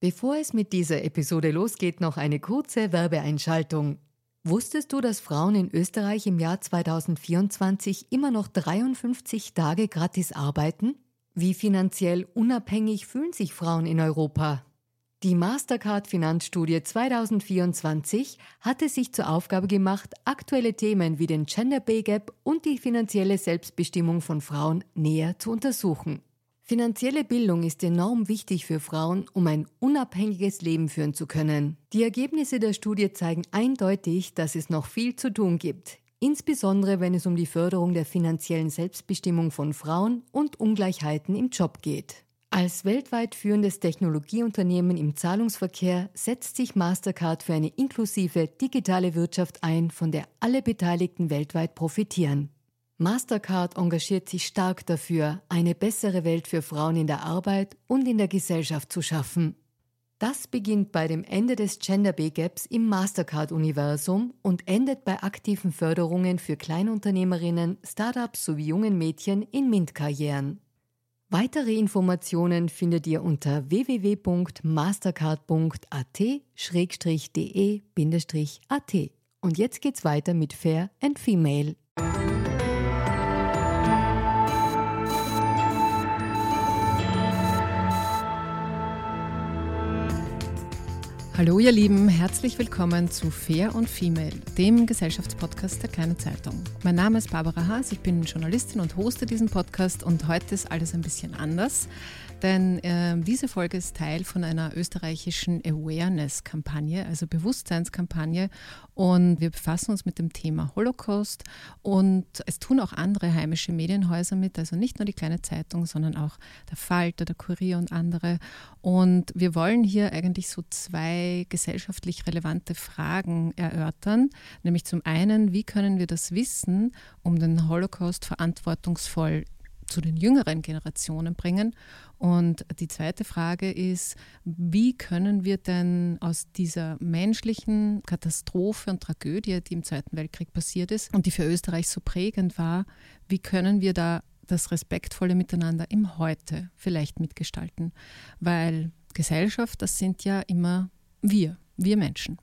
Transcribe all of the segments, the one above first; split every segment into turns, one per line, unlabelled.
Bevor es mit dieser Episode losgeht, noch eine kurze Werbeeinschaltung. Wusstest du, dass Frauen in Österreich im Jahr 2024 immer noch 53 Tage gratis arbeiten? Wie finanziell unabhängig fühlen sich Frauen in Europa? Die Mastercard Finanzstudie 2024 hatte sich zur Aufgabe gemacht, aktuelle Themen wie den Gender Pay Gap und die finanzielle Selbstbestimmung von Frauen näher zu untersuchen. Finanzielle Bildung ist enorm wichtig für Frauen, um ein unabhängiges Leben führen zu können. Die Ergebnisse der Studie zeigen eindeutig, dass es noch viel zu tun gibt, insbesondere wenn es um die Förderung der finanziellen Selbstbestimmung von Frauen und Ungleichheiten im Job geht. Als weltweit führendes Technologieunternehmen im Zahlungsverkehr setzt sich Mastercard für eine inklusive digitale Wirtschaft ein, von der alle Beteiligten weltweit profitieren. Mastercard engagiert sich stark dafür, eine bessere Welt für Frauen in der Arbeit und in der Gesellschaft zu schaffen. Das beginnt bei dem Ende des Gender Pay Gaps im Mastercard-Universum und endet bei aktiven Förderungen für Kleinunternehmerinnen, Startups sowie jungen Mädchen in MINT-Karrieren. Weitere Informationen findet ihr unter www.mastercard.at-de-at. Und jetzt geht's weiter mit Fair and Female.
Hallo ihr Lieben, herzlich willkommen zu Fair und Female, dem Gesellschaftspodcast der Kleinen Zeitung. Mein Name ist Barbara Haas, ich bin Journalistin und hoste diesen Podcast und heute ist alles ein bisschen anders. Denn äh, diese Folge ist Teil von einer österreichischen Awareness-Kampagne, also Bewusstseinskampagne. Und wir befassen uns mit dem Thema Holocaust. Und es tun auch andere heimische Medienhäuser mit, also nicht nur die kleine Zeitung, sondern auch der Falter, der Kurier und andere. Und wir wollen hier eigentlich so zwei gesellschaftlich relevante Fragen erörtern. Nämlich zum einen, wie können wir das Wissen um den Holocaust verantwortungsvoll zu den jüngeren Generationen bringen. Und die zweite Frage ist, wie können wir denn aus dieser menschlichen Katastrophe und Tragödie, die im Zweiten Weltkrieg passiert ist und die für Österreich so prägend war, wie können wir da das respektvolle Miteinander im Heute vielleicht mitgestalten? Weil Gesellschaft, das sind ja immer wir, wir Menschen.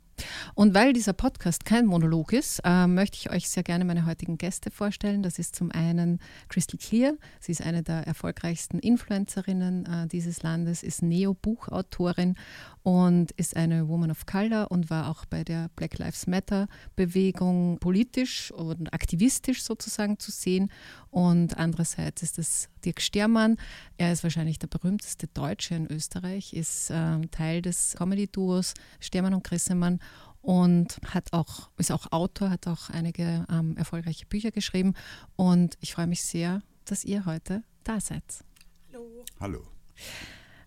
Und weil dieser Podcast kein Monolog ist, äh, möchte ich euch sehr gerne meine heutigen Gäste vorstellen. Das ist zum einen Crystal Clear. Sie ist eine der erfolgreichsten Influencerinnen äh, dieses Landes, ist Neo-Buchautorin und ist eine Woman of Color und war auch bei der Black Lives Matter Bewegung politisch und aktivistisch sozusagen zu sehen. Und andererseits ist es Dirk Stermann. Er ist wahrscheinlich der berühmteste Deutsche in Österreich, ist äh, Teil des Comedy-Duos Stermann und Grissemann und hat auch, ist auch Autor, hat auch einige ähm, erfolgreiche Bücher geschrieben. Und ich freue mich sehr, dass ihr heute da seid.
Hallo. Hallo.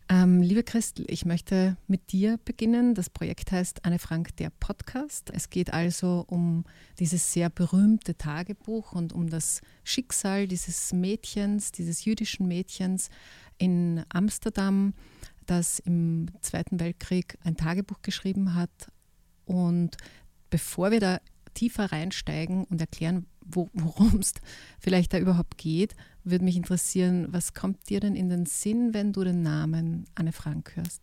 Ähm, liebe Christel, ich möchte mit dir beginnen. Das Projekt heißt Anne Frank, der Podcast. Es geht also um dieses sehr berühmte Tagebuch und um das Schicksal dieses Mädchens, dieses jüdischen Mädchens in Amsterdam, das im Zweiten Weltkrieg ein Tagebuch geschrieben hat. Und bevor wir da tiefer reinsteigen und erklären, worum es vielleicht da überhaupt geht, würde mich interessieren, was kommt dir denn in den Sinn, wenn du den Namen Anne Frank hörst?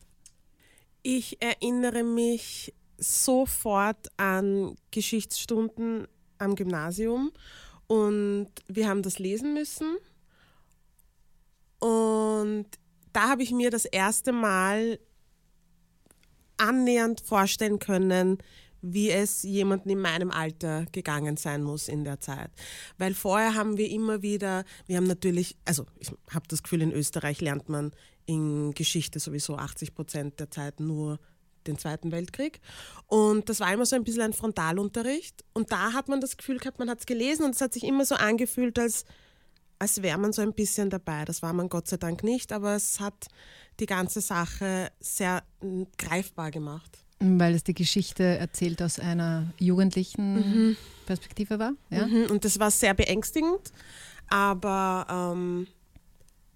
Ich erinnere mich sofort an Geschichtsstunden am Gymnasium und wir haben das lesen müssen. Und da habe ich mir das erste Mal annähernd vorstellen können, wie es jemandem in meinem Alter gegangen sein muss in der Zeit. Weil vorher haben wir immer wieder, wir haben natürlich, also ich habe das Gefühl, in Österreich lernt man in Geschichte sowieso 80 Prozent der Zeit nur den Zweiten Weltkrieg. Und das war immer so ein bisschen ein Frontalunterricht. Und da hat man das Gefühl gehabt, man hat es gelesen und es hat sich immer so angefühlt, als, als wäre man so ein bisschen dabei. Das war man Gott sei Dank nicht, aber es hat die ganze Sache sehr greifbar gemacht.
Weil es die Geschichte erzählt aus einer jugendlichen mhm. Perspektive war. Ja?
Mhm. Und das war sehr beängstigend, aber ähm,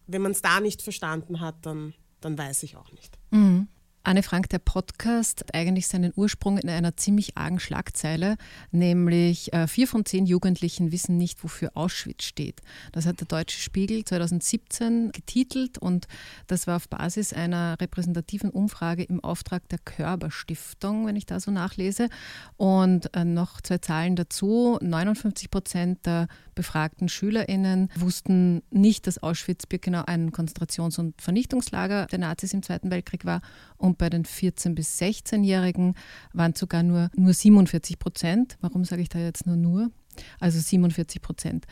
wenn man es da nicht verstanden hat, dann, dann weiß ich auch nicht.
Mhm. Anne Frank, der Podcast hat eigentlich seinen Ursprung in einer ziemlich argen Schlagzeile, nämlich äh, vier von zehn Jugendlichen wissen nicht, wofür Auschwitz steht. Das hat der Deutsche Spiegel 2017 getitelt und das war auf Basis einer repräsentativen Umfrage im Auftrag der Körperstiftung, wenn ich da so nachlese. Und äh, noch zwei Zahlen dazu. 59 Prozent der befragten SchülerInnen wussten nicht, dass Auschwitz-Birkenau ein Konzentrations- und Vernichtungslager der Nazis im Zweiten Weltkrieg war und bei den 14- bis 16-Jährigen waren es sogar nur, nur 47 Prozent. Warum sage ich da jetzt nur nur? Also 47 Prozent.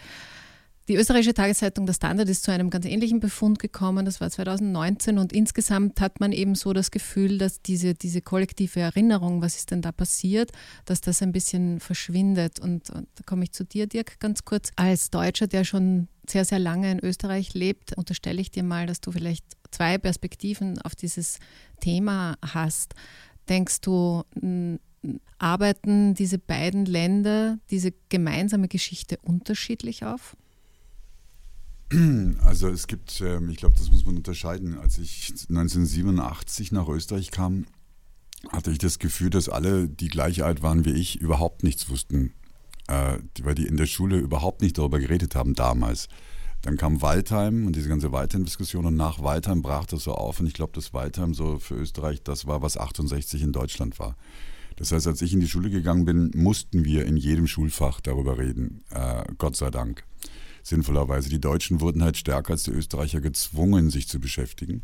Die österreichische Tageszeitung Der Standard ist zu einem ganz ähnlichen Befund gekommen. Das war 2019 und insgesamt hat man eben so das Gefühl, dass diese, diese kollektive Erinnerung, was ist denn da passiert, dass das ein bisschen verschwindet. Und, und da komme ich zu dir, Dirk, ganz kurz. Als Deutscher, der schon sehr, sehr lange in Österreich lebt, unterstelle ich dir mal, dass du vielleicht zwei Perspektiven auf dieses Thema hast. Denkst du, arbeiten diese beiden Länder diese gemeinsame Geschichte unterschiedlich auf?
Also es gibt, ähm, ich glaube, das muss man unterscheiden. Als ich 1987 nach Österreich kam, hatte ich das Gefühl, dass alle, die gleich alt waren wie ich, überhaupt nichts wussten, äh, weil die in der Schule überhaupt nicht darüber geredet haben damals. Dann kam Waldheim und diese ganze Waldheim-Diskussion und nach Waldheim brach das so auf und ich glaube, dass Waldheim so für Österreich das war, was 68 in Deutschland war. Das heißt, als ich in die Schule gegangen bin, mussten wir in jedem Schulfach darüber reden, äh, Gott sei Dank sinnvollerweise. Die Deutschen wurden halt stärker als die Österreicher gezwungen, sich zu beschäftigen.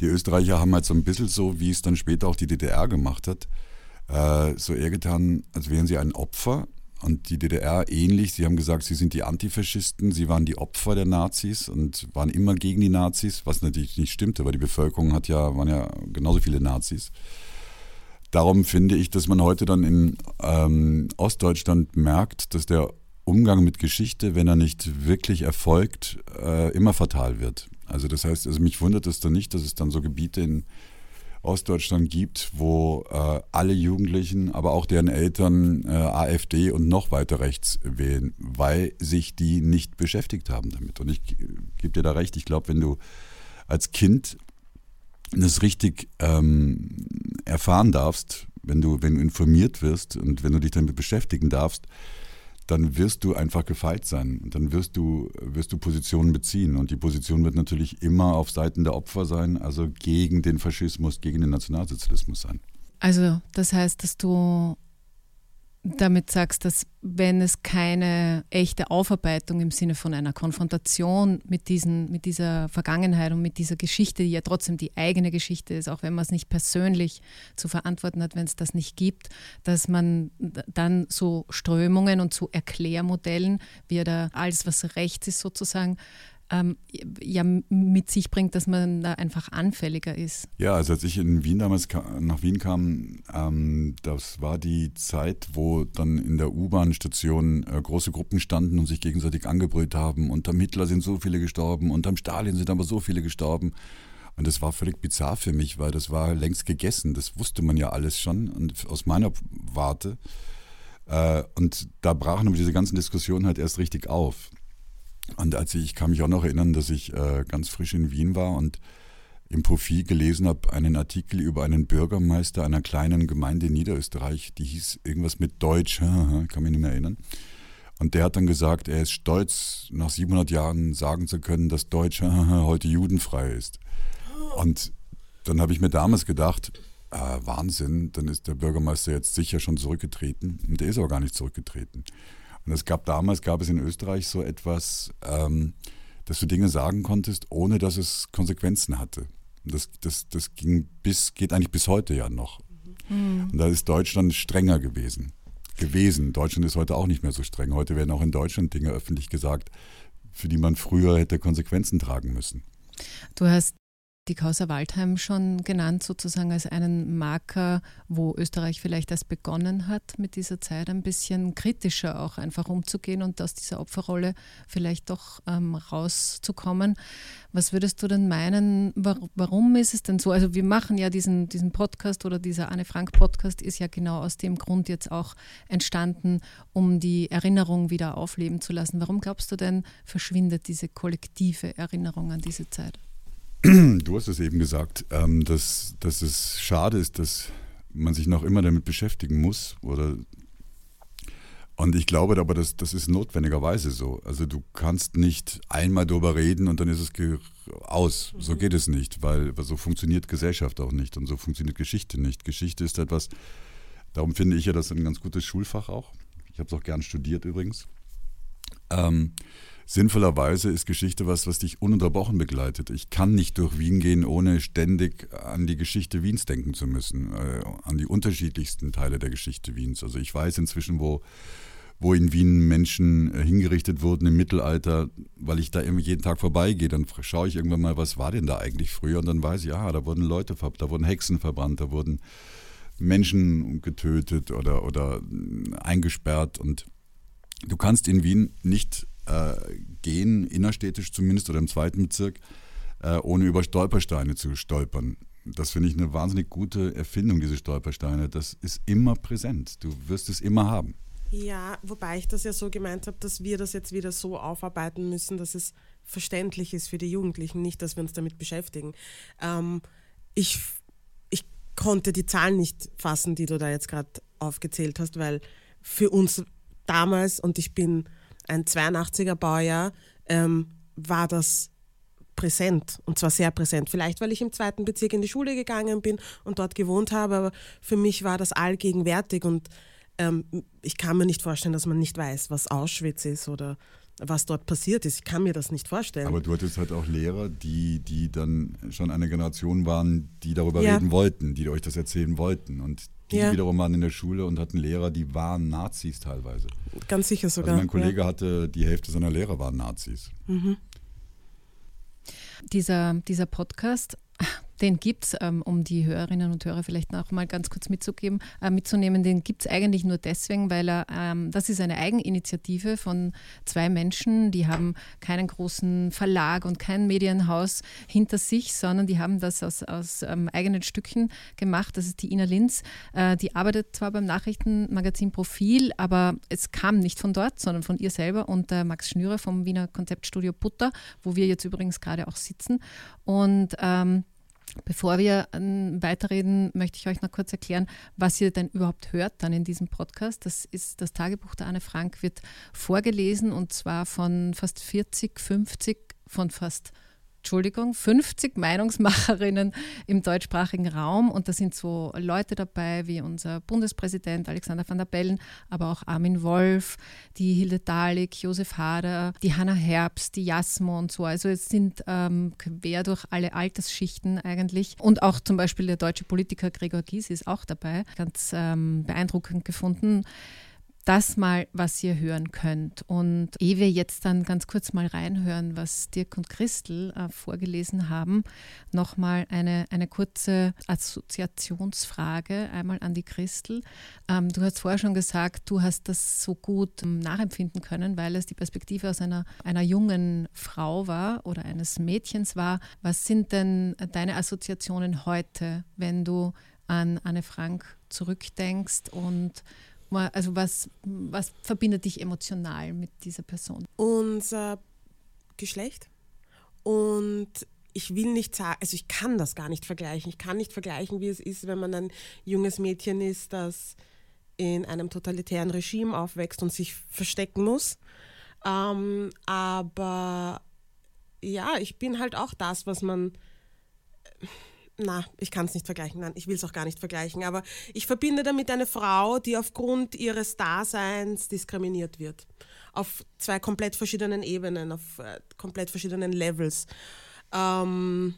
Die Österreicher haben halt so ein bisschen so, wie es dann später auch die DDR gemacht hat, äh, so eher getan, als wären sie ein Opfer. Und die DDR ähnlich, sie haben gesagt, sie sind die Antifaschisten, sie waren die Opfer der Nazis und waren immer gegen die Nazis, was natürlich nicht stimmte, weil die Bevölkerung hat ja, waren ja genauso viele Nazis. Darum finde ich, dass man heute dann in ähm, Ostdeutschland merkt, dass der Umgang mit Geschichte, wenn er nicht wirklich erfolgt, äh, immer fatal wird. Also das heißt, also mich wundert es dann nicht, dass es dann so Gebiete in Ostdeutschland gibt, wo äh, alle Jugendlichen, aber auch deren Eltern äh, AfD und noch weiter rechts wählen, weil sich die nicht beschäftigt haben damit. Und ich gebe dir da recht, ich glaube, wenn du als Kind das richtig ähm, erfahren darfst, wenn du, wenn du informiert wirst und wenn du dich damit beschäftigen darfst, dann wirst du einfach gefeit sein. Dann wirst du, wirst du Positionen beziehen. Und die Position wird natürlich immer auf Seiten der Opfer sein, also gegen den Faschismus, gegen den Nationalsozialismus sein.
Also das heißt, dass du damit sagst, dass wenn es keine echte Aufarbeitung im Sinne von einer Konfrontation mit, diesen, mit dieser Vergangenheit und mit dieser Geschichte, die ja trotzdem die eigene Geschichte ist, auch wenn man es nicht persönlich zu verantworten hat, wenn es das nicht gibt, dass man dann so Strömungen und so Erklärmodellen, wie da alles, was rechts ist sozusagen, ähm, ja mit sich bringt, dass man da einfach anfälliger ist.
Ja, also als ich in Wien damals nach Wien kam, ähm, das war die Zeit, wo dann in der U-Bahn-Station äh, große Gruppen standen und sich gegenseitig angebrüllt haben. Unterm Hitler sind so viele gestorben, unterm Stalin sind aber so viele gestorben. Und das war völlig bizarr für mich, weil das war längst gegessen. Das wusste man ja alles schon und aus meiner Warte. Äh, und da brachen aber diese ganzen Diskussionen halt erst richtig auf. Und als ich, ich kann mich auch noch erinnern, dass ich äh, ganz frisch in Wien war und im Profil gelesen habe, einen Artikel über einen Bürgermeister einer kleinen Gemeinde in Niederösterreich, die hieß irgendwas mit Deutsch, ich kann mich nicht mehr erinnern. Und der hat dann gesagt, er ist stolz, nach 700 Jahren sagen zu können, dass Deutsch heute judenfrei ist. Und dann habe ich mir damals gedacht, äh, Wahnsinn, dann ist der Bürgermeister jetzt sicher schon zurückgetreten. Und der ist aber gar nicht zurückgetreten. Und es gab damals, gab es in Österreich so etwas, ähm, dass du Dinge sagen konntest, ohne dass es Konsequenzen hatte. Und das, das, das ging bis, geht eigentlich bis heute ja noch. Mhm. Und da ist Deutschland strenger gewesen. Gewesen. Deutschland ist heute auch nicht mehr so streng. Heute werden auch in Deutschland Dinge öffentlich gesagt, für die man früher hätte Konsequenzen tragen müssen.
Du hast die Causa Waldheim schon genannt, sozusagen als einen Marker, wo Österreich vielleicht erst begonnen hat, mit dieser Zeit ein bisschen kritischer auch einfach umzugehen und aus dieser Opferrolle vielleicht doch ähm, rauszukommen. Was würdest du denn meinen, warum ist es denn so? Also wir machen ja diesen, diesen Podcast oder dieser Anne Frank Podcast ist ja genau aus dem Grund jetzt auch entstanden, um die Erinnerung wieder aufleben zu lassen. Warum glaubst du denn, verschwindet diese kollektive Erinnerung an diese Zeit?
Du hast es eben gesagt, ähm, dass, dass es schade ist, dass man sich noch immer damit beschäftigen muss oder und ich glaube aber, dass das ist notwendigerweise so. Also du kannst nicht einmal darüber reden und dann ist es aus. Mhm. So geht es nicht, weil so funktioniert Gesellschaft auch nicht und so funktioniert Geschichte nicht. Geschichte ist etwas, darum finde ich ja das ein ganz gutes Schulfach auch. Ich habe es auch gern studiert übrigens. Ähm, sinnvollerweise ist Geschichte was, was dich ununterbrochen begleitet. Ich kann nicht durch Wien gehen, ohne ständig an die Geschichte Wiens denken zu müssen, äh, an die unterschiedlichsten Teile der Geschichte Wiens. Also ich weiß inzwischen, wo, wo in Wien Menschen äh, hingerichtet wurden im Mittelalter, weil ich da jeden Tag vorbeigehe. Dann schaue ich irgendwann mal, was war denn da eigentlich früher? Und dann weiß ich, ah, da wurden Leute verbrannt, da wurden Hexen verbrannt, da wurden Menschen getötet oder, oder äh, eingesperrt. Und du kannst in Wien nicht äh, gehen, innerstädtisch zumindest oder im zweiten Bezirk, äh, ohne über Stolpersteine zu stolpern. Das finde ich eine wahnsinnig gute Erfindung, diese Stolpersteine. Das ist immer präsent. Du wirst es immer haben.
Ja, wobei ich das ja so gemeint habe, dass wir das jetzt wieder so aufarbeiten müssen, dass es verständlich ist für die Jugendlichen, nicht, dass wir uns damit beschäftigen. Ähm, ich, ich konnte die Zahlen nicht fassen, die du da jetzt gerade aufgezählt hast, weil für uns damals, und ich bin ein 82er Baujahr, ähm, war das präsent und zwar sehr präsent. Vielleicht, weil ich im zweiten Bezirk in die Schule gegangen bin und dort gewohnt habe, aber für mich war das allgegenwärtig und ähm, ich kann mir nicht vorstellen, dass man nicht weiß, was Auschwitz ist oder was dort passiert ist. Ich kann mir das nicht vorstellen.
Aber du hattest halt auch Lehrer, die, die dann schon eine Generation waren, die darüber ja. reden wollten, die euch das erzählen wollten. Und die ja. wiederum waren in der Schule und hatten Lehrer, die waren Nazis teilweise.
Ganz sicher sogar.
Also mein Kollege ja. hatte, die Hälfte seiner Lehrer waren Nazis. Mhm.
Dieser, dieser Podcast den gibt es, ähm, um die Hörerinnen und Hörer vielleicht noch mal ganz kurz mitzugeben, äh, mitzunehmen, den gibt es eigentlich nur deswegen, weil er, ähm, das ist eine Eigeninitiative von zwei Menschen, die haben keinen großen Verlag und kein Medienhaus hinter sich, sondern die haben das aus, aus ähm, eigenen Stücken gemacht. Das ist die Ina Linz, äh, die arbeitet zwar beim Nachrichtenmagazin Profil, aber es kam nicht von dort, sondern von ihr selber und äh, Max Schnürer vom Wiener Konzeptstudio Butter, wo wir jetzt übrigens gerade auch sitzen. Und ähm, Bevor wir ähm, weiterreden, möchte ich euch noch kurz erklären, was ihr denn überhaupt hört dann in diesem Podcast. Das ist das Tagebuch der Anne Frank, wird vorgelesen und zwar von fast 40, 50, von fast Entschuldigung, 50 Meinungsmacherinnen im deutschsprachigen Raum. Und da sind so Leute dabei wie unser Bundespräsident Alexander van der Bellen, aber auch Armin Wolf, die Hilde Dalik, Josef Hader, die Hanna Herbst, die Jasmo und so. Also es sind ähm, quer durch alle Altersschichten eigentlich. Und auch zum Beispiel der deutsche Politiker Gregor Gysi ist auch dabei. Ganz ähm, beeindruckend gefunden das mal, was ihr hören könnt. Und ehe wir jetzt dann ganz kurz mal reinhören, was Dirk und Christel äh, vorgelesen haben, nochmal eine, eine kurze Assoziationsfrage einmal an die Christel. Ähm, du hast vorher schon gesagt, du hast das so gut ähm, nachempfinden können, weil es die Perspektive aus einer, einer jungen Frau war oder eines Mädchens war. Was sind denn deine Assoziationen heute, wenn du an Anne Frank zurückdenkst und also was, was verbindet dich emotional mit dieser Person?
Unser Geschlecht. Und ich will nicht sagen, also ich kann das gar nicht vergleichen. Ich kann nicht vergleichen, wie es ist, wenn man ein junges Mädchen ist, das in einem totalitären Regime aufwächst und sich verstecken muss. Ähm, aber ja, ich bin halt auch das, was man na, ich kann es nicht vergleichen, nein, ich will es auch gar nicht vergleichen, aber ich verbinde damit eine Frau, die aufgrund ihres Daseins diskriminiert wird. Auf zwei komplett verschiedenen Ebenen, auf äh, komplett verschiedenen Levels. Ähm,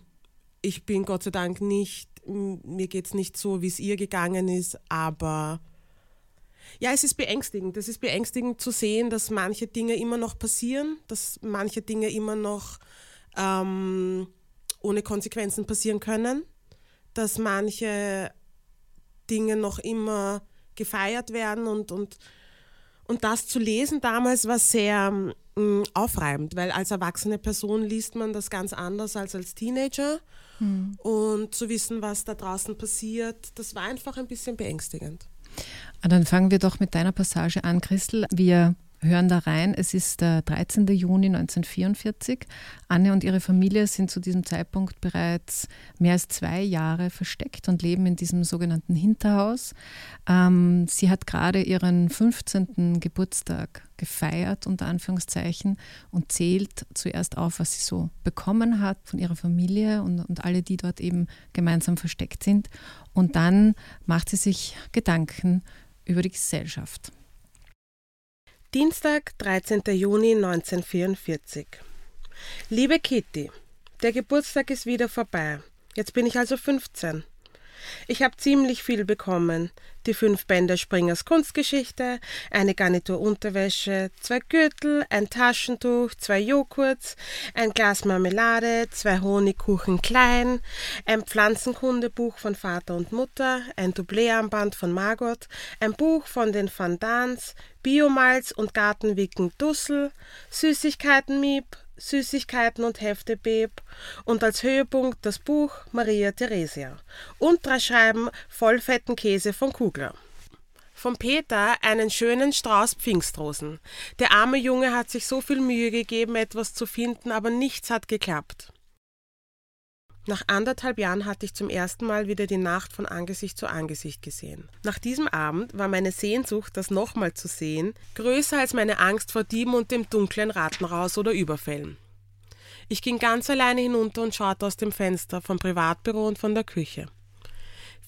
ich bin Gott sei Dank nicht, mir geht es nicht so, wie es ihr gegangen ist, aber ja, es ist beängstigend. Es ist beängstigend zu sehen, dass manche Dinge immer noch passieren, dass manche Dinge immer noch ähm, ohne Konsequenzen passieren können, dass manche Dinge noch immer gefeiert werden und, und, und das zu lesen damals war sehr mh, mm, aufreibend, weil als erwachsene Person liest man das ganz anders als als Teenager hm. und zu wissen, was da draußen passiert, das war einfach ein bisschen beängstigend.
Ah, dann fangen wir doch mit deiner Passage an, Christel. Wir hören da rein. Es ist der 13. Juni 1944. Anne und ihre Familie sind zu diesem Zeitpunkt bereits mehr als zwei Jahre versteckt und leben in diesem sogenannten Hinterhaus. Ähm, sie hat gerade ihren 15. Geburtstag gefeiert, unter Anführungszeichen, und zählt zuerst auf, was sie so bekommen hat von ihrer Familie und, und alle, die dort eben gemeinsam versteckt sind. Und dann macht sie sich Gedanken über die Gesellschaft.
Dienstag, 13. Juni 1944. Liebe Kitty, der Geburtstag ist wieder vorbei. Jetzt bin ich also 15. Ich habe ziemlich viel bekommen. Die fünf Bände Springers Kunstgeschichte, eine Garnitur Unterwäsche, zwei Gürtel, ein Taschentuch, zwei Joghurts, ein Glas Marmelade, zwei Honigkuchen klein, ein Pflanzenkundebuch von Vater und Mutter, ein Doublearmband von Margot, ein Buch von den Van Dans, Biomalz und Gartenwicken Dussel, Süßigkeiten Miep, Süßigkeiten und Hefte Beb und als Höhepunkt das Buch Maria Theresia und drei Scheiben vollfetten Käse von Kugler. Von Peter einen schönen Strauß Pfingstrosen. Der arme Junge hat sich so viel Mühe gegeben, etwas zu finden, aber nichts hat geklappt. Nach anderthalb Jahren hatte ich zum ersten Mal wieder die Nacht von Angesicht zu Angesicht gesehen. Nach diesem Abend war meine Sehnsucht, das nochmal zu sehen, größer als meine Angst vor Dieben und dem dunklen Rattenraus oder Überfällen. Ich ging ganz alleine hinunter und schaute aus dem Fenster vom Privatbüro und von der Küche.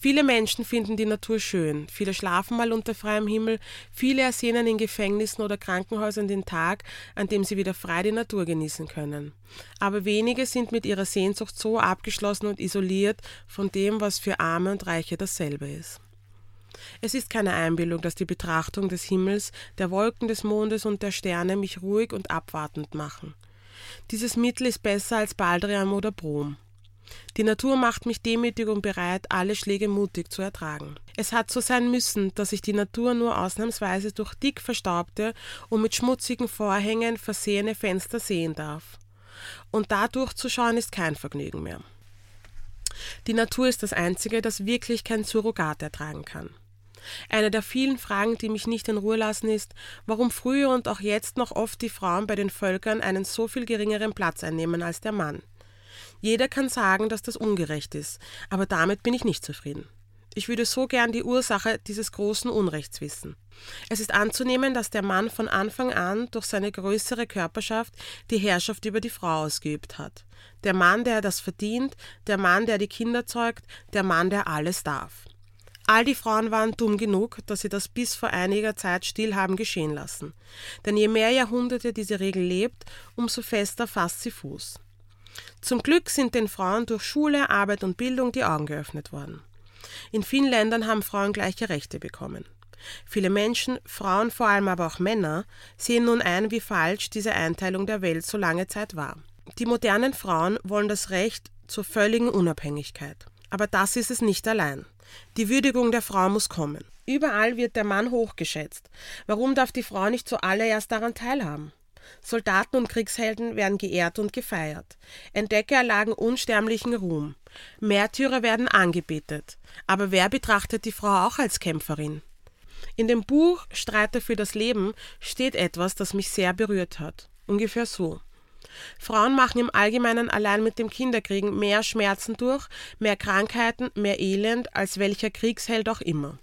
Viele Menschen finden die Natur schön, viele schlafen mal unter freiem Himmel, viele ersehnen in Gefängnissen oder Krankenhäusern den Tag, an dem sie wieder frei die Natur genießen können. Aber wenige sind mit ihrer Sehnsucht so abgeschlossen und isoliert von dem, was für Arme und Reiche dasselbe ist. Es ist keine Einbildung, dass die Betrachtung des Himmels, der Wolken, des Mondes und der Sterne mich ruhig und abwartend machen. Dieses Mittel ist besser als Baldrian oder Brom. Die Natur macht mich demütig und bereit, alle Schläge mutig zu ertragen. Es hat so sein müssen, dass ich die Natur nur ausnahmsweise durch dick verstaubte und mit schmutzigen Vorhängen versehene Fenster sehen darf. Und dadurch zu schauen ist kein Vergnügen mehr. Die Natur ist das Einzige, das wirklich kein Surrogat ertragen kann. Eine der vielen Fragen, die mich nicht in Ruhe lassen, ist, warum früher und auch jetzt noch oft die Frauen bei den Völkern einen so viel geringeren Platz einnehmen als der Mann. Jeder kann sagen, dass das ungerecht ist, aber damit bin ich nicht zufrieden. Ich würde so gern die Ursache dieses großen Unrechts wissen. Es ist anzunehmen, dass der Mann von Anfang an durch seine größere Körperschaft die Herrschaft über die Frau ausgeübt hat. Der Mann, der das verdient, der Mann, der die Kinder zeugt, der Mann, der alles darf. All die Frauen waren dumm genug, dass sie das bis vor einiger Zeit still haben geschehen lassen. Denn je mehr Jahrhunderte diese Regel lebt, umso fester fasst sie Fuß. Zum Glück sind den Frauen durch Schule, Arbeit und Bildung die Augen geöffnet worden. In vielen Ländern haben Frauen gleiche Rechte bekommen. Viele Menschen, Frauen vor allem aber auch Männer, sehen nun ein, wie falsch diese Einteilung der Welt so lange Zeit war. Die modernen Frauen wollen das Recht zur völligen Unabhängigkeit. Aber das ist es nicht allein. Die Würdigung der Frau muss kommen. Überall wird der Mann hochgeschätzt. Warum darf die Frau nicht zuallererst daran teilhaben? Soldaten und Kriegshelden werden geehrt und gefeiert. Entdecker erlagen unsterblichen Ruhm. Märtyrer werden angebetet. Aber wer betrachtet die Frau auch als Kämpferin? In dem Buch Streiter für das Leben steht etwas, das mich sehr berührt hat. Ungefähr so. Frauen machen im Allgemeinen allein mit dem Kinderkriegen mehr Schmerzen durch, mehr Krankheiten, mehr Elend, als welcher Kriegsheld auch immer.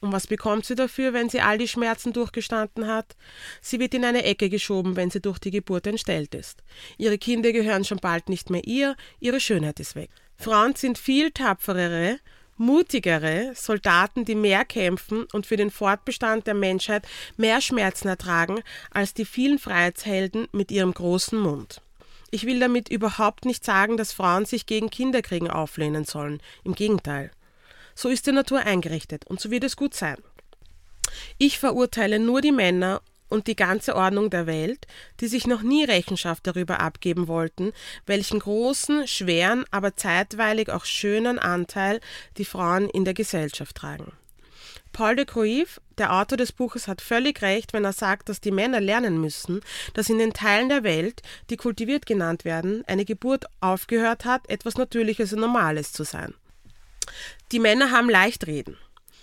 Und was bekommt sie dafür, wenn sie all die Schmerzen durchgestanden hat? Sie wird in eine Ecke geschoben, wenn sie durch die Geburt entstellt ist. Ihre Kinder gehören schon bald nicht mehr ihr, ihre Schönheit ist weg. Frauen sind viel tapferere, mutigere Soldaten, die mehr kämpfen und für den Fortbestand der Menschheit mehr Schmerzen ertragen als die vielen Freiheitshelden mit ihrem großen Mund. Ich will damit überhaupt nicht sagen, dass Frauen sich gegen Kinderkriegen auflehnen sollen. Im Gegenteil. So ist die Natur eingerichtet und so wird es gut sein. Ich verurteile nur die Männer und die ganze Ordnung der Welt, die sich noch nie Rechenschaft darüber abgeben wollten, welchen großen, schweren, aber zeitweilig auch schönen Anteil die Frauen in der Gesellschaft tragen. Paul de Cruyff, der Autor des Buches, hat völlig recht, wenn er sagt, dass die Männer lernen müssen, dass in den Teilen der Welt, die kultiviert genannt werden, eine Geburt aufgehört hat, etwas Natürliches und Normales zu sein. Die Männer haben leicht reden.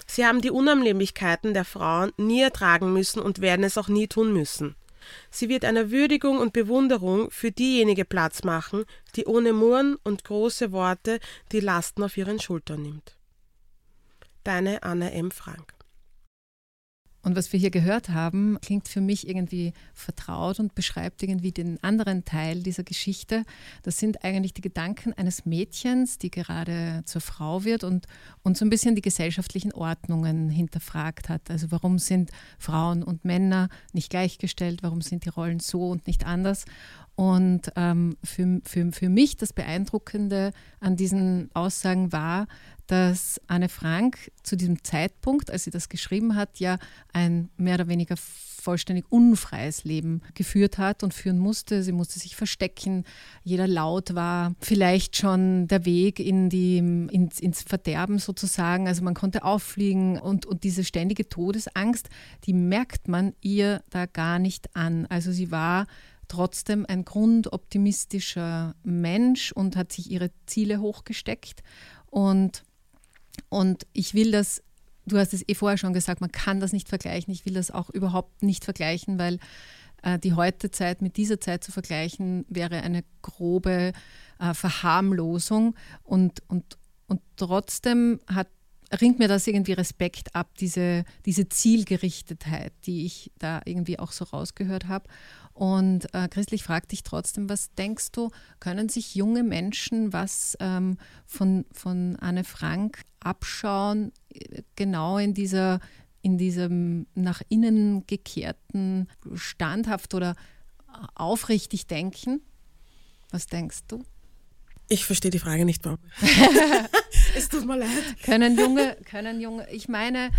Sie haben die Unannehmlichkeiten der Frauen nie ertragen müssen und werden es auch nie tun müssen. Sie wird einer Würdigung und Bewunderung für diejenige Platz machen, die ohne Murren und große Worte die Lasten auf ihren Schultern nimmt. Deine Anna M. Frank.
Und was wir hier gehört haben, klingt für mich irgendwie vertraut und beschreibt irgendwie den anderen Teil dieser Geschichte. Das sind eigentlich die Gedanken eines Mädchens, die gerade zur Frau wird und, und so ein bisschen die gesellschaftlichen Ordnungen hinterfragt hat. Also warum sind Frauen und Männer nicht gleichgestellt? Warum sind die Rollen so und nicht anders? Und ähm, für, für, für mich das Beeindruckende an diesen Aussagen war, dass Anne Frank zu diesem Zeitpunkt, als sie das geschrieben hat, ja ein mehr oder weniger vollständig unfreies Leben geführt hat und führen musste. Sie musste sich verstecken. Jeder Laut war vielleicht schon der Weg in die, ins, ins Verderben sozusagen. Also man konnte auffliegen und, und diese ständige Todesangst, die merkt man ihr da gar nicht an. Also sie war trotzdem ein grundoptimistischer Mensch und hat sich ihre Ziele hochgesteckt. Und und ich will das, du hast es eh vorher schon gesagt, man kann das nicht vergleichen. Ich will das auch überhaupt nicht vergleichen, weil äh, die heute Zeit mit dieser Zeit zu vergleichen, wäre eine grobe äh, Verharmlosung. Und, und, und trotzdem hat ringt mir das irgendwie Respekt ab, diese, diese Zielgerichtetheit, die ich da irgendwie auch so rausgehört habe. Und äh, Christlich fragt dich trotzdem, was denkst du, können sich junge Menschen was ähm, von, von Anne Frank abschauen, äh, genau in dieser in diesem nach innen gekehrten, standhaft oder aufrichtig denken? Was denkst du?
Ich verstehe die Frage nicht, Bob. es tut mir leid.
Können junge, können junge, ich meine,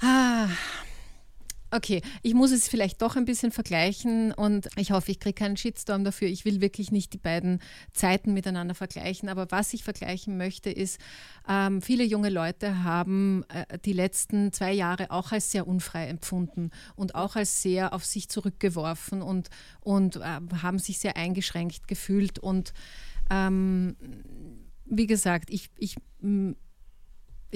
ah, Okay, ich muss es vielleicht doch ein bisschen vergleichen und ich hoffe, ich kriege keinen Shitstorm dafür. Ich will wirklich nicht die beiden Zeiten miteinander vergleichen, aber was ich vergleichen möchte, ist, ähm, viele junge Leute haben äh, die letzten zwei Jahre auch als sehr unfrei empfunden und auch als sehr auf sich zurückgeworfen und, und äh, haben sich sehr eingeschränkt gefühlt und ähm, wie gesagt, ich, ich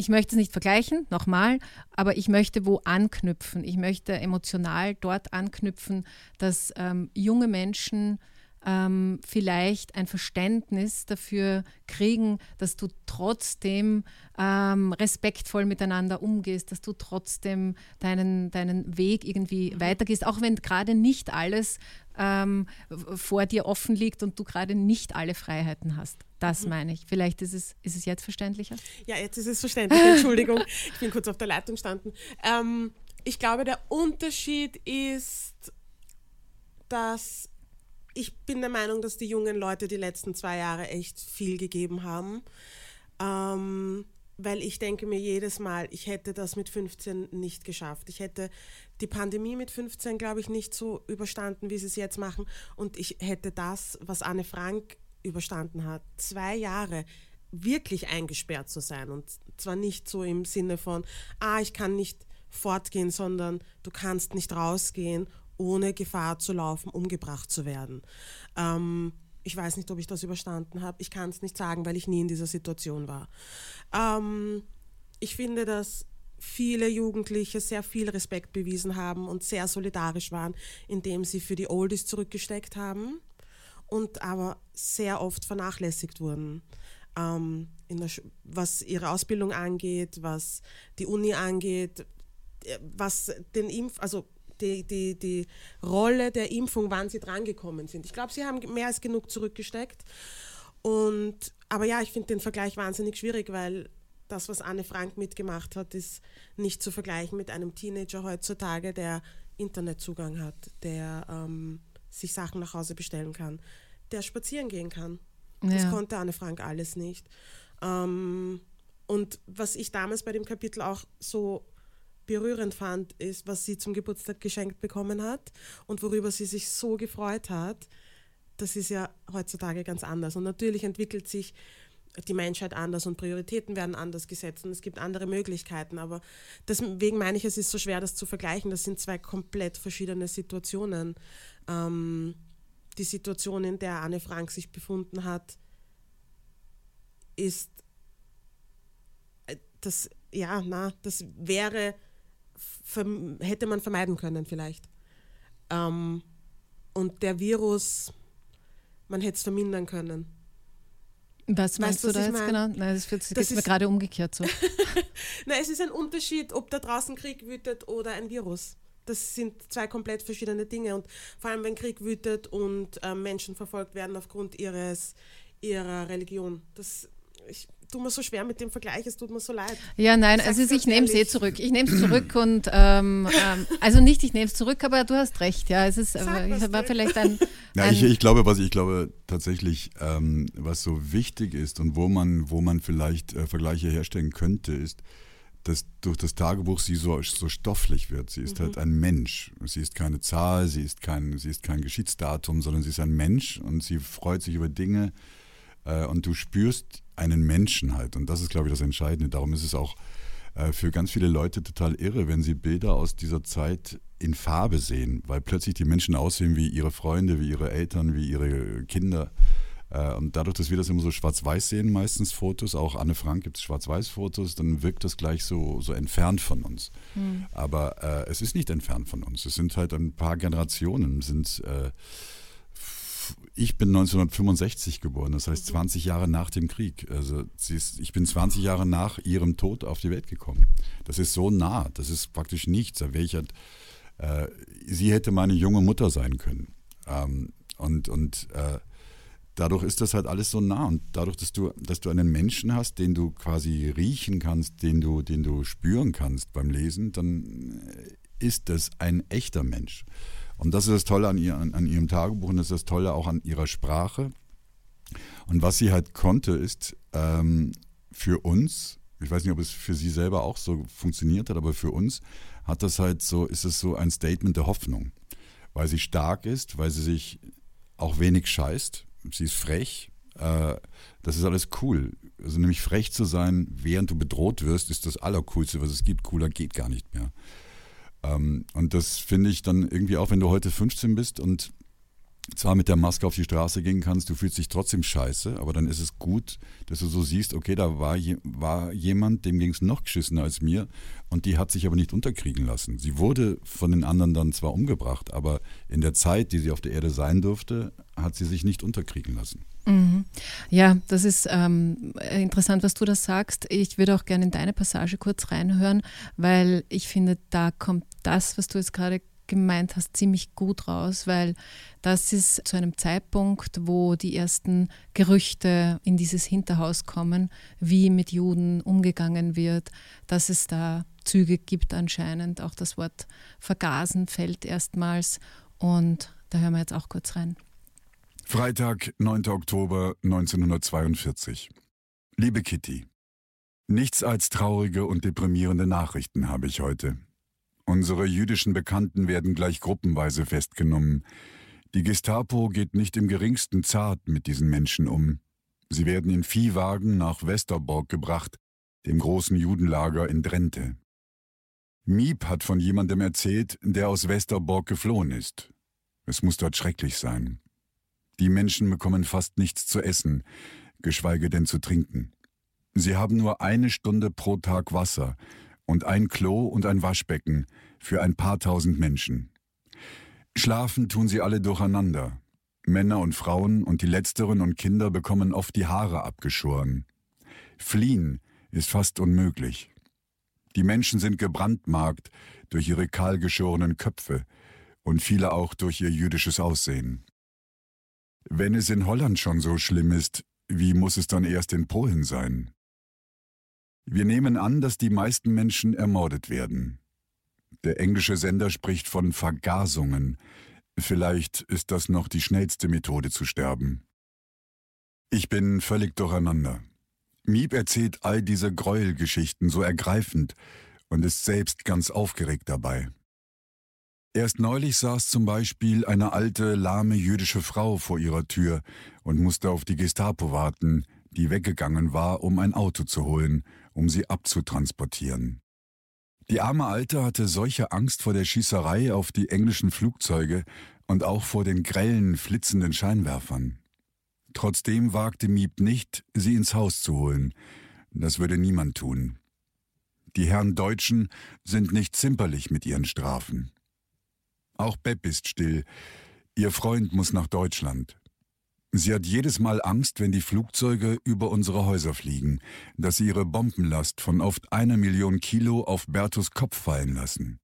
ich möchte es nicht vergleichen, nochmal, aber ich möchte wo anknüpfen. Ich möchte emotional dort anknüpfen, dass ähm, junge Menschen ähm, vielleicht ein Verständnis dafür kriegen, dass du trotzdem ähm, respektvoll miteinander umgehst, dass du trotzdem deinen, deinen Weg irgendwie weitergehst, auch wenn gerade nicht alles ähm, vor dir offen liegt und du gerade nicht alle Freiheiten hast. Das mhm. meine ich. Vielleicht ist es, ist es jetzt verständlicher?
Ja, jetzt ist es verständlich. Entschuldigung, ich bin kurz auf der Leitung gestanden. Ähm, ich glaube, der Unterschied ist, dass ich bin der Meinung, dass die jungen Leute die letzten zwei Jahre echt viel gegeben haben. Ähm, weil ich denke mir jedes Mal, ich hätte das mit 15 nicht geschafft. Ich hätte die Pandemie mit 15, glaube ich, nicht so überstanden, wie sie es jetzt machen. Und ich hätte das, was Anne Frank überstanden hat, zwei Jahre wirklich eingesperrt zu sein. Und zwar nicht so im Sinne von, ah, ich kann nicht fortgehen, sondern du kannst nicht rausgehen ohne Gefahr zu laufen, umgebracht zu werden. Ähm, ich weiß nicht, ob ich das überstanden habe. Ich kann es nicht sagen, weil ich nie in dieser Situation war. Ähm, ich finde, dass viele Jugendliche sehr viel Respekt bewiesen haben und sehr solidarisch waren, indem sie für die Oldies zurückgesteckt haben und aber sehr oft vernachlässigt wurden. Ähm, was ihre Ausbildung angeht, was die Uni angeht, äh, was den Impf, also die, die, die Rolle der Impfung, wann sie drangekommen sind. Ich glaube, sie haben mehr als genug zurückgesteckt. Und, aber ja, ich finde den Vergleich wahnsinnig schwierig, weil das, was Anne Frank mitgemacht hat, ist nicht zu vergleichen mit einem Teenager heutzutage, der Internetzugang hat, der ähm, sich Sachen nach Hause bestellen kann, der spazieren gehen kann. Ja. Das konnte Anne Frank alles nicht. Ähm, und was ich damals bei dem Kapitel auch so berührend fand, ist, was sie zum Geburtstag geschenkt bekommen hat und worüber sie sich so gefreut hat. Das ist ja heutzutage ganz anders. Und natürlich entwickelt sich die Menschheit anders und Prioritäten werden anders gesetzt und es gibt andere Möglichkeiten. Aber deswegen meine ich, es ist so schwer, das zu vergleichen. Das sind zwei komplett verschiedene Situationen. Ähm, die Situation, in der Anne Frank sich befunden hat, ist das, ja, na, das wäre, hätte man vermeiden können vielleicht. Ähm, und der Virus, man hätte es vermindern können.
Was meinst weißt, du da jetzt mein? genau? Nein, das das mir gerade umgekehrt so.
Nein, es ist ein Unterschied, ob da draußen Krieg wütet oder ein Virus. Das sind zwei komplett verschiedene Dinge. Und vor allem, wenn Krieg wütet und äh, Menschen verfolgt werden aufgrund ihres, ihrer Religion. Das, ich, tut mir so schwer mit dem Vergleich, es tut mir so leid.
Ja, nein, also ich nehme es eh zurück. Ich nehme es zurück und ähm, ähm, also nicht, ich nehme es zurück, aber du hast recht, ja. Es ist, äh, war vielleicht ein.
Ja, ein ich, ich, glaube, was ich glaube tatsächlich, ähm, was so wichtig ist und wo man, wo man vielleicht äh, Vergleiche herstellen könnte, ist, dass durch das Tagebuch sie so, so stofflich wird. Sie ist mhm. halt ein Mensch. Sie ist keine Zahl, sie ist kein, sie ist kein Geschichtsdatum, sondern sie ist ein Mensch und sie freut sich über Dinge äh, und du spürst einen Menschen halt. Und das ist, glaube ich, das Entscheidende. Darum ist es auch äh, für ganz viele Leute total irre, wenn sie Bilder aus dieser Zeit in Farbe sehen, weil plötzlich die Menschen aussehen wie ihre Freunde, wie ihre Eltern, wie ihre Kinder. Äh, und dadurch, dass wir das immer so schwarz-weiß sehen, meistens Fotos, auch Anne Frank gibt es Schwarz-Weiß-Fotos, dann wirkt das gleich so, so entfernt von uns. Mhm. Aber äh, es ist nicht entfernt von uns. Es sind halt ein paar Generationen, sind äh, ich bin 1965 geboren, das heißt 20 Jahre nach dem Krieg. Also ist, ich bin 20 Jahre nach ihrem Tod auf die Welt gekommen. Das ist so nah, das ist praktisch nichts. Halt, äh, sie hätte meine junge Mutter sein können. Ähm, und und äh, dadurch ist das halt alles so nah. Und dadurch, dass du, dass du einen Menschen hast, den du quasi riechen kannst, den du, den du spüren kannst beim Lesen, dann ist das ein echter Mensch. Und das ist das Tolle an, ihr, an, an ihrem Tagebuch und das ist das Tolle auch an ihrer Sprache. Und was sie halt konnte, ist ähm, für uns, ich weiß nicht, ob es für sie selber auch so funktioniert hat, aber für uns hat das halt so, ist es so ein Statement der Hoffnung. Weil sie stark ist, weil sie sich auch wenig scheißt. Sie ist frech. Äh, das ist alles cool. Also nämlich frech zu sein, während du bedroht wirst, ist das Allercoolste, was es gibt. Cooler geht gar nicht mehr. Ähm, und das finde ich dann irgendwie auch, wenn du heute 15 bist und zwar mit der Maske auf die Straße gehen kannst, du fühlst dich trotzdem scheiße, aber dann ist es gut, dass du so siehst, okay, da war, je, war jemand, dem ging es noch geschissener als mir und die hat sich aber nicht unterkriegen lassen. Sie wurde von den anderen dann zwar umgebracht, aber in der Zeit, die sie auf der Erde sein durfte, hat sie sich nicht unterkriegen lassen.
Mhm. Ja, das ist ähm, interessant, was du da sagst. Ich würde auch gerne in deine Passage kurz reinhören, weil ich finde, da kommt das, was du jetzt gerade gemeint hast, ziemlich gut raus, weil das ist zu einem Zeitpunkt, wo die ersten Gerüchte in dieses Hinterhaus kommen, wie mit Juden umgegangen wird, dass es da Züge gibt anscheinend. Auch das Wort vergasen fällt erstmals und da hören wir jetzt auch kurz rein.
Freitag, 9. Oktober 1942. Liebe Kitty, nichts als traurige und deprimierende Nachrichten habe ich heute. Unsere jüdischen Bekannten werden gleich gruppenweise festgenommen. Die Gestapo geht nicht im geringsten zart mit diesen Menschen um. Sie werden in Viehwagen nach Westerbork gebracht, dem großen Judenlager in Drenthe. Miep hat von jemandem erzählt, der aus Westerbork geflohen ist. Es muss dort schrecklich sein. Die Menschen bekommen fast nichts zu essen, geschweige denn zu trinken. Sie haben nur eine Stunde pro Tag Wasser, und ein Klo und ein Waschbecken für ein paar tausend Menschen. Schlafen tun sie alle durcheinander. Männer und Frauen und die Letzteren und Kinder bekommen oft die Haare abgeschoren. Fliehen ist fast unmöglich. Die Menschen sind gebrandmarkt durch ihre kahlgeschorenen Köpfe und viele auch durch ihr jüdisches Aussehen. Wenn es in Holland schon so schlimm ist, wie muss es dann erst in Polen sein? Wir nehmen an, dass die meisten Menschen ermordet werden. Der englische Sender spricht von Vergasungen. Vielleicht ist das noch die schnellste Methode zu sterben. Ich bin völlig durcheinander. Miep erzählt all diese Gräuelgeschichten so ergreifend und ist selbst ganz aufgeregt dabei. Erst neulich saß zum Beispiel eine alte, lahme jüdische Frau vor ihrer Tür und musste auf die Gestapo warten, die weggegangen war, um ein Auto zu holen, um sie abzutransportieren. Die arme Alte hatte solche Angst vor der Schießerei auf die englischen Flugzeuge und auch vor den grellen, flitzenden Scheinwerfern. Trotzdem wagte Miep nicht, sie ins Haus zu holen. Das würde niemand tun. Die Herren Deutschen sind nicht zimperlich mit ihren Strafen. Auch Bepp ist still. Ihr Freund muss nach Deutschland. Sie hat jedes Mal Angst, wenn die Flugzeuge über unsere Häuser fliegen, dass sie ihre Bombenlast von oft einer Million Kilo auf Bertus Kopf fallen lassen.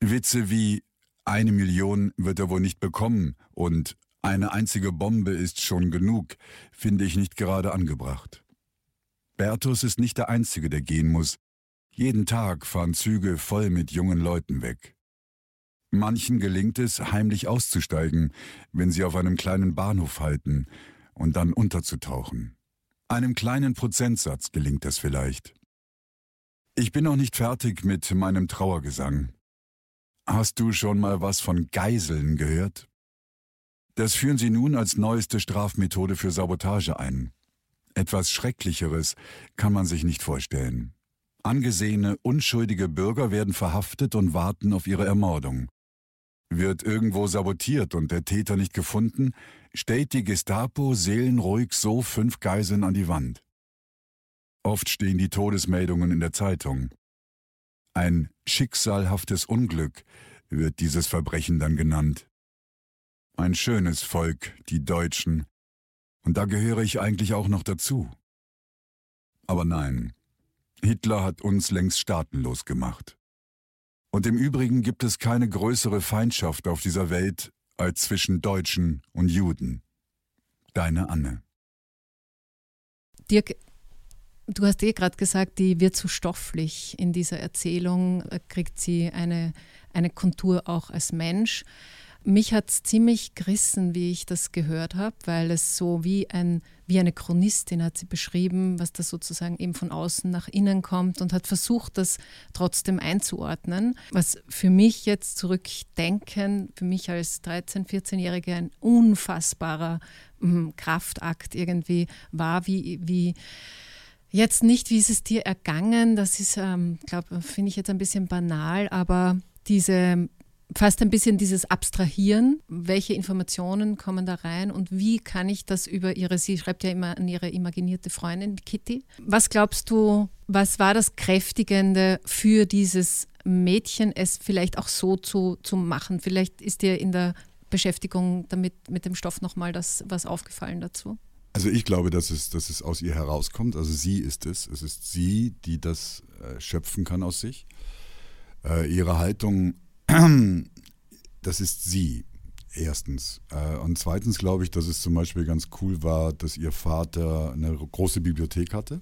Witze wie eine Million wird er wohl nicht bekommen und eine einzige Bombe ist schon genug, finde ich nicht gerade angebracht. Bertus ist nicht der Einzige, der gehen muss. Jeden Tag fahren Züge voll mit jungen Leuten weg. Manchen gelingt es, heimlich auszusteigen, wenn sie auf einem kleinen Bahnhof halten und dann unterzutauchen. Einem kleinen Prozentsatz gelingt es vielleicht. Ich bin noch nicht fertig mit meinem Trauergesang. Hast du schon mal was von Geiseln gehört? Das führen sie nun als neueste Strafmethode für Sabotage ein. Etwas Schrecklicheres kann man sich nicht vorstellen. Angesehene, unschuldige Bürger werden verhaftet und warten auf ihre Ermordung. Wird irgendwo sabotiert und der Täter nicht gefunden, stellt die Gestapo seelenruhig so fünf Geiseln an die Wand. Oft stehen die Todesmeldungen in der Zeitung. Ein schicksalhaftes Unglück wird dieses Verbrechen dann genannt. Ein schönes Volk, die Deutschen, und da gehöre ich eigentlich auch noch dazu. Aber nein, Hitler hat uns längst staatenlos gemacht. Und im Übrigen gibt es keine größere Feindschaft auf dieser Welt als zwischen Deutschen und Juden. Deine Anne.
Dirk, du hast eh gerade gesagt, die wird zu stofflich. In dieser Erzählung äh, kriegt sie eine, eine Kontur auch als Mensch. Mich hat es ziemlich gerissen, wie ich das gehört habe, weil es so wie, ein, wie eine Chronistin hat sie beschrieben, was da sozusagen eben von außen nach innen kommt und hat versucht, das trotzdem einzuordnen. Was für mich jetzt zurückdenken, für mich als 13-, 14-Jährige ein unfassbarer ähm, Kraftakt irgendwie war, wie, wie jetzt nicht, wie ist es dir ergangen, das ist, ähm, glaube finde ich jetzt ein bisschen banal, aber diese fast ein bisschen dieses Abstrahieren, welche Informationen kommen da rein und wie kann ich das über ihre, sie schreibt ja immer an ihre imaginierte Freundin Kitty. Was glaubst du, was war das Kräftigende für dieses Mädchen, es vielleicht auch so zu, zu machen? Vielleicht ist dir in der Beschäftigung damit mit dem Stoff nochmal das was aufgefallen dazu?
Also ich glaube, dass es, dass es aus ihr herauskommt. Also sie ist es. Es ist sie, die das äh, schöpfen kann aus sich. Äh, ihre Haltung das ist sie, erstens. Äh, und zweitens glaube ich, dass es zum Beispiel ganz cool war, dass ihr Vater eine große Bibliothek hatte.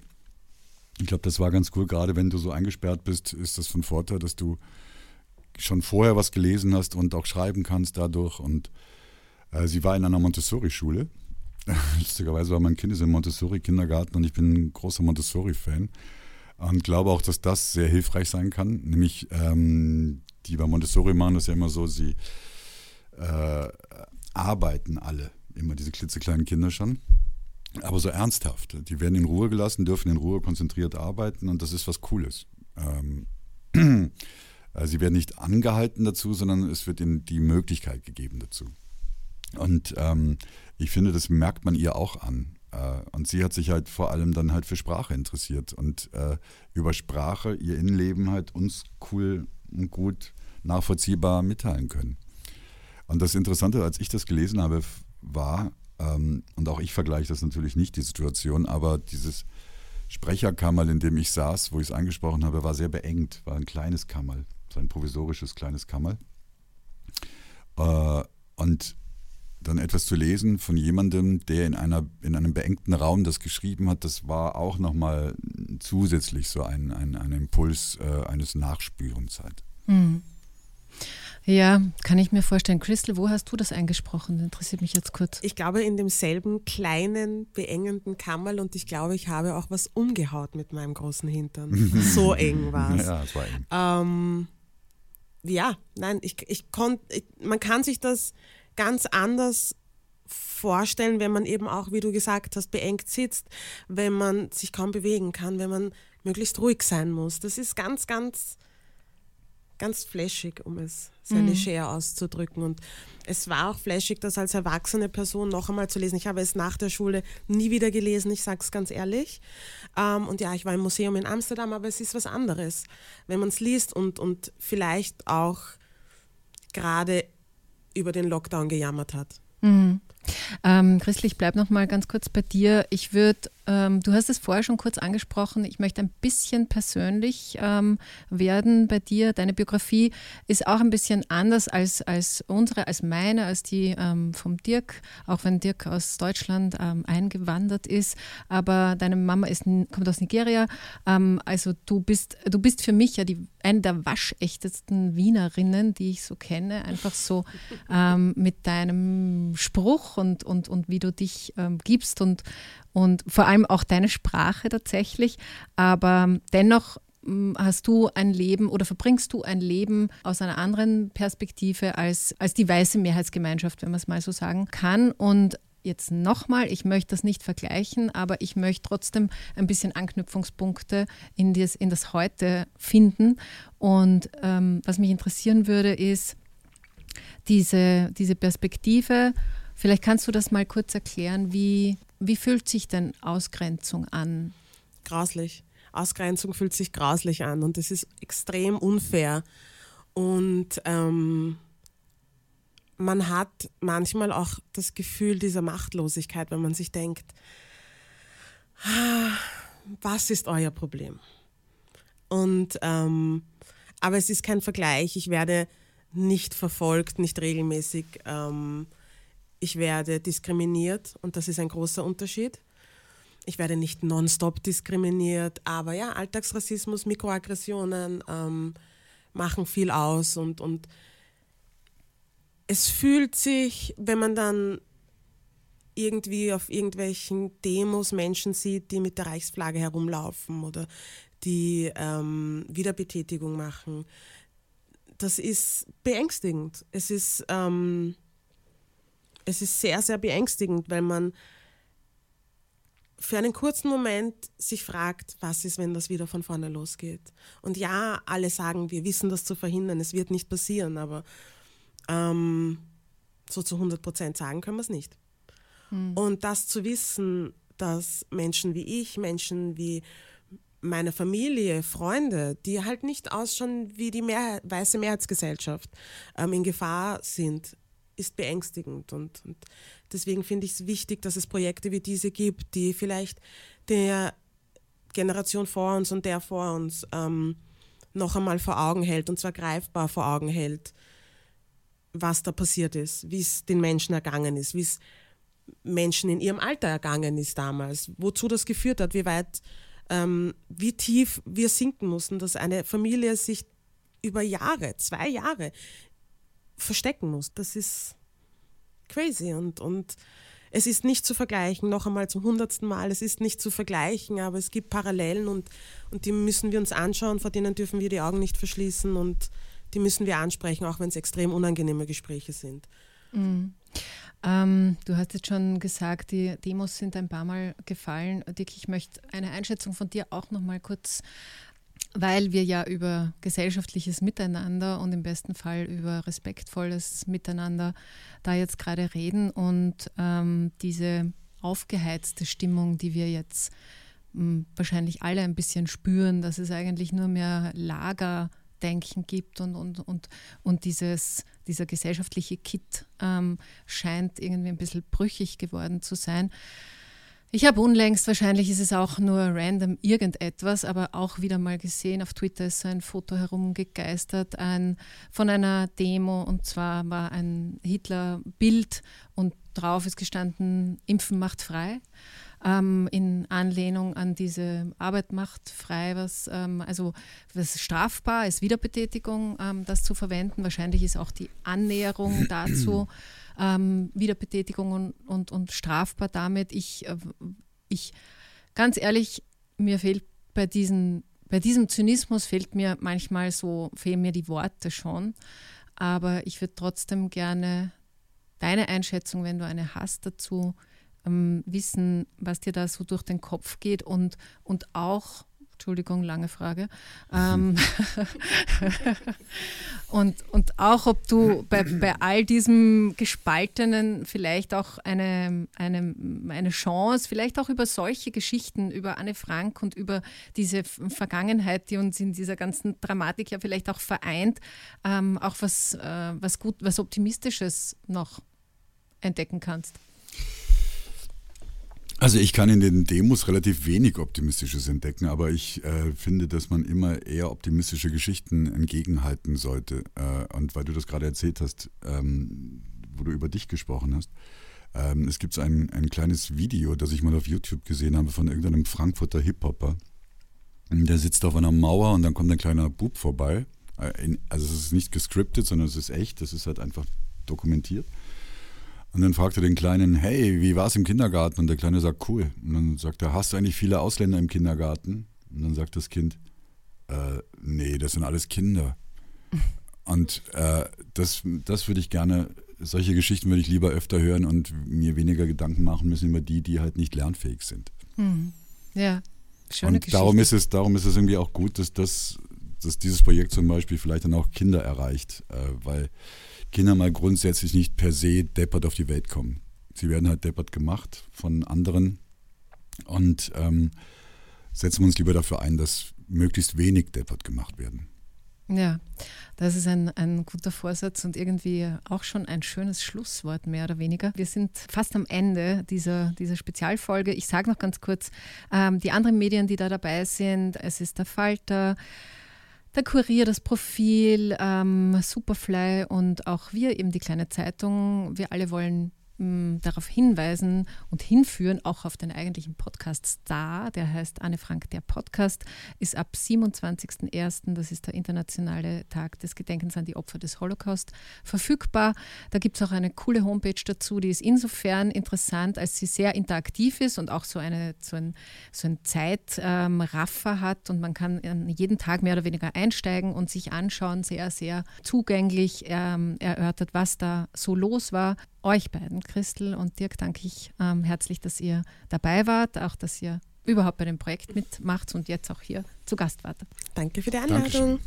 Ich glaube, das war ganz cool. Gerade wenn du so eingesperrt bist, ist das von Vorteil, dass du schon vorher was gelesen hast und auch schreiben kannst dadurch. Und äh, sie war in einer Montessori-Schule. Lustigerweise war mein Kind im Montessori-Kindergarten und ich bin ein großer Montessori-Fan und glaube auch, dass das sehr hilfreich sein kann, nämlich ähm, die bei Montessori machen das ja immer so, sie äh, arbeiten alle, immer diese klitzekleinen Kinder schon, aber so ernsthaft. Die werden in Ruhe gelassen, dürfen in Ruhe konzentriert arbeiten und das ist was Cooles. Ähm, äh, sie werden nicht angehalten dazu, sondern es wird ihnen die Möglichkeit gegeben dazu. Und ähm, ich finde, das merkt man ihr auch an. Äh, und sie hat sich halt vor allem dann halt für Sprache interessiert und äh, über Sprache ihr Innenleben halt uns cool gut nachvollziehbar mitteilen können. Und das Interessante, als ich das gelesen habe, war, ähm, und auch ich vergleiche das natürlich nicht, die Situation, aber dieses Sprecherkammerl, in dem ich saß, wo ich es angesprochen habe, war sehr beengt, war ein kleines Kammerl, so ein provisorisches kleines Kammerl. Äh, und dann etwas zu lesen von jemandem, der in, einer, in einem beengten Raum das geschrieben hat, das war auch nochmal zusätzlich so ein, ein, ein Impuls äh, eines Nachspürens halt. Mhm.
Ja, kann ich mir vorstellen. Crystal, wo hast du das eingesprochen? Das interessiert mich jetzt kurz.
Ich glaube in demselben kleinen, beengenden Kammerl und ich glaube, ich habe auch was umgehaut mit meinem großen Hintern. so eng war es. Ja, es war eng. Ähm, ja, nein, ich, ich konnte, man kann sich das ganz anders vorstellen, wenn man eben auch, wie du gesagt hast, beengt sitzt, wenn man sich kaum bewegen kann, wenn man möglichst ruhig sein muss. Das ist ganz, ganz ganz flashig, um es sehr mhm. leger auszudrücken. Und es war auch flashig, das als erwachsene Person noch einmal zu lesen. Ich habe es nach der Schule nie wieder gelesen, ich sage es ganz ehrlich. Ähm, und ja, ich war im Museum in Amsterdam, aber es ist was anderes, wenn man es liest und, und vielleicht auch gerade über den Lockdown gejammert hat.
Mhm. Ähm, Christlich, bleib noch mal ganz kurz bei dir. Ich würde, ähm, du hast es vorher schon kurz angesprochen, ich möchte ein bisschen persönlich ähm, werden bei dir. Deine Biografie ist auch ein bisschen anders als, als unsere, als meine, als die ähm, vom Dirk, auch wenn Dirk aus Deutschland ähm, eingewandert ist. Aber deine Mama ist, kommt aus Nigeria. Ähm, also du bist, du bist für mich ja die, eine der waschechtesten Wienerinnen, die ich so kenne. Einfach so mit deinem Spruch und, und, und wie du dich ähm, gibst und, und vor allem auch deine Sprache tatsächlich. Aber dennoch hm, hast du ein Leben oder verbringst du ein Leben aus einer anderen Perspektive als, als die weiße Mehrheitsgemeinschaft, wenn man es mal so sagen kann. Und jetzt nochmal, ich möchte das nicht vergleichen, aber ich möchte trotzdem ein bisschen Anknüpfungspunkte in das, in das Heute finden. Und ähm, was mich interessieren würde, ist diese, diese Perspektive Vielleicht kannst du das mal kurz erklären, wie, wie fühlt sich denn Ausgrenzung an?
Grauslich. Ausgrenzung fühlt sich grauslich an und es ist extrem unfair. Und ähm, man hat manchmal auch das Gefühl dieser Machtlosigkeit, wenn man sich denkt, ah, was ist euer Problem? Und ähm, aber es ist kein Vergleich. Ich werde nicht verfolgt, nicht regelmäßig. Ähm, ich werde diskriminiert und das ist ein großer Unterschied. Ich werde nicht nonstop diskriminiert, aber ja, Alltagsrassismus, Mikroaggressionen ähm, machen viel aus und, und es fühlt sich, wenn man dann irgendwie auf irgendwelchen Demos Menschen sieht, die mit der Reichsflagge herumlaufen oder die ähm, Wiederbetätigung machen, das ist beängstigend. Es ist ähm, es ist sehr, sehr beängstigend, weil man für einen kurzen Moment sich fragt, was ist, wenn das wieder von vorne losgeht. Und ja, alle sagen, wir wissen das zu verhindern, es wird nicht passieren, aber ähm, so zu 100 Prozent sagen können wir es nicht. Hm. Und das zu wissen, dass Menschen wie ich, Menschen wie meine Familie, Freunde, die halt nicht ausschauen wie die Mehr weiße Mehrheitsgesellschaft, ähm, in Gefahr sind, ist beängstigend. Und, und deswegen finde ich es wichtig, dass es Projekte wie diese gibt, die vielleicht der Generation vor uns und der vor uns ähm, noch einmal vor Augen hält, und zwar greifbar vor Augen hält, was da passiert ist, wie es den Menschen ergangen ist, wie es Menschen in ihrem Alter ergangen ist damals, wozu das geführt hat, wie weit, ähm, wie tief wir sinken mussten, dass eine Familie sich über Jahre, zwei Jahre verstecken muss. Das ist crazy und, und es ist nicht zu vergleichen, noch einmal zum hundertsten Mal, es ist nicht zu vergleichen, aber es gibt Parallelen und, und die müssen wir uns anschauen, vor denen dürfen wir die Augen nicht verschließen und die müssen wir ansprechen, auch wenn es extrem unangenehme Gespräche sind.
Mhm. Ähm, du hast jetzt schon gesagt, die Demos sind ein paar Mal gefallen. Dick, ich möchte eine Einschätzung von dir auch noch mal kurz weil wir ja über gesellschaftliches Miteinander und im besten Fall über respektvolles Miteinander da jetzt gerade reden und ähm, diese aufgeheizte Stimmung, die wir jetzt ähm, wahrscheinlich alle ein bisschen spüren, dass es eigentlich nur mehr Lagerdenken gibt und, und, und, und dieses, dieser gesellschaftliche Kit ähm, scheint irgendwie ein bisschen brüchig geworden zu sein. Ich habe unlängst, wahrscheinlich ist es auch nur random irgendetwas, aber auch wieder mal gesehen, auf Twitter ist so ein Foto herumgegeistert ein, von einer Demo und zwar war ein Hitler-Bild und drauf ist gestanden, Impfen macht frei. Ähm, in Anlehnung an diese Arbeit macht frei, was ähm, also was strafbar ist, Wiederbetätigung, ähm, das zu verwenden. Wahrscheinlich ist auch die Annäherung dazu ähm, Wiederbetätigung und, und, und, strafbar damit. Ich, äh, ich, ganz ehrlich, mir fehlt bei, diesen, bei diesem Zynismus fehlt mir manchmal so, fehlen mir die Worte schon. Aber ich würde trotzdem gerne deine Einschätzung, wenn du eine hast dazu, ähm, wissen, was dir da so durch den Kopf geht und, und auch Entschuldigung, lange Frage. Ähm, und, und auch, ob du bei, bei all diesem Gespaltenen vielleicht auch eine, eine, eine Chance, vielleicht auch über solche Geschichten, über Anne Frank und über diese Vergangenheit, die uns in dieser ganzen Dramatik ja vielleicht auch vereint, ähm, auch was, äh, was gut, was Optimistisches noch entdecken kannst.
Also ich kann in den Demos relativ wenig Optimistisches entdecken, aber ich äh, finde, dass man immer eher optimistische Geschichten entgegenhalten sollte. Äh, und weil du das gerade erzählt hast, ähm, wo du über dich gesprochen hast, ähm, es gibt ein, ein kleines Video, das ich mal auf YouTube gesehen habe von irgendeinem Frankfurter Hip-Hopper. Der sitzt auf einer Mauer und dann kommt ein kleiner Bub vorbei. Äh, also es ist nicht gescriptet, sondern es ist echt, das ist halt einfach dokumentiert. Und dann fragt er den Kleinen, hey, wie war es im Kindergarten? Und der Kleine sagt, cool. Und dann sagt er, hast du eigentlich viele Ausländer im Kindergarten? Und dann sagt das Kind, äh, nee, das sind alles Kinder. Und äh, das, das würde ich gerne, solche Geschichten würde ich lieber öfter hören und mir weniger Gedanken machen müssen über die, die halt nicht lernfähig sind.
Mhm. Ja, schöne
und
Geschichte.
darum ist es, darum ist es irgendwie auch gut, dass, das, dass dieses Projekt zum Beispiel vielleicht dann auch Kinder erreicht, äh, weil Kinder mal grundsätzlich nicht per se deppert auf die Welt kommen. Sie werden halt deppert gemacht von anderen und ähm, setzen wir uns lieber dafür ein, dass möglichst wenig deppert gemacht werden.
Ja, das ist ein, ein guter Vorsatz und irgendwie auch schon ein schönes Schlusswort, mehr oder weniger. Wir sind fast am Ende dieser, dieser Spezialfolge. Ich sage noch ganz kurz, ähm, die anderen Medien, die da dabei sind, es ist der Falter, der Kurier, das Profil, ähm, Superfly und auch wir, eben die kleine Zeitung. Wir alle wollen darauf hinweisen und hinführen, auch auf den eigentlichen Podcast Star, der heißt Anne Frank, der Podcast, ist ab 27.01., das ist der internationale Tag des Gedenkens an die Opfer des Holocaust, verfügbar. Da gibt es auch eine coole Homepage dazu, die ist insofern interessant, als sie sehr interaktiv ist und auch so, eine, so ein, so ein Zeitraffer ähm, hat und man kann jeden Tag mehr oder weniger einsteigen und sich anschauen, sehr, sehr zugänglich ähm, erörtert, was da so los war euch beiden, Christel und Dirk, danke ich ähm, herzlich, dass ihr dabei wart, auch dass ihr überhaupt bei dem Projekt mitmacht und jetzt auch hier zu Gast wart.
Danke für die Einladung.
Dankeschön.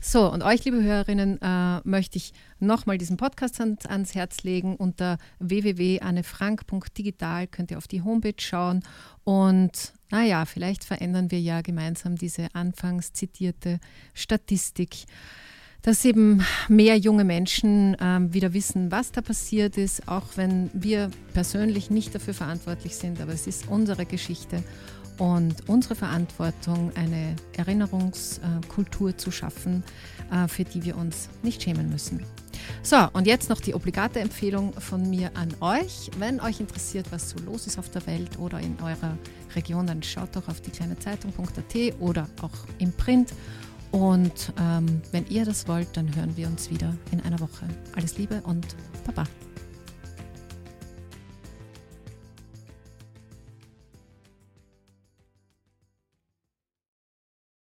So, und euch, liebe Hörerinnen, äh, möchte ich nochmal diesen Podcast ans, ans Herz legen. Unter www.annefrank.digital könnt ihr auf die Homepage schauen. Und naja, vielleicht verändern wir ja gemeinsam diese anfangs zitierte Statistik dass eben mehr junge Menschen ähm, wieder wissen, was da passiert ist, auch wenn wir persönlich nicht dafür verantwortlich sind, aber es ist unsere Geschichte und unsere Verantwortung, eine Erinnerungskultur zu schaffen, äh, für die wir uns nicht schämen müssen. So, und jetzt noch die obligate Empfehlung von mir an euch. Wenn euch interessiert, was so los ist auf der Welt oder in eurer Region, dann schaut doch auf die kleine Zeitung.at oder auch im Print und ähm, wenn ihr das wollt, dann hören wir uns wieder in einer Woche. Alles Liebe und Baba.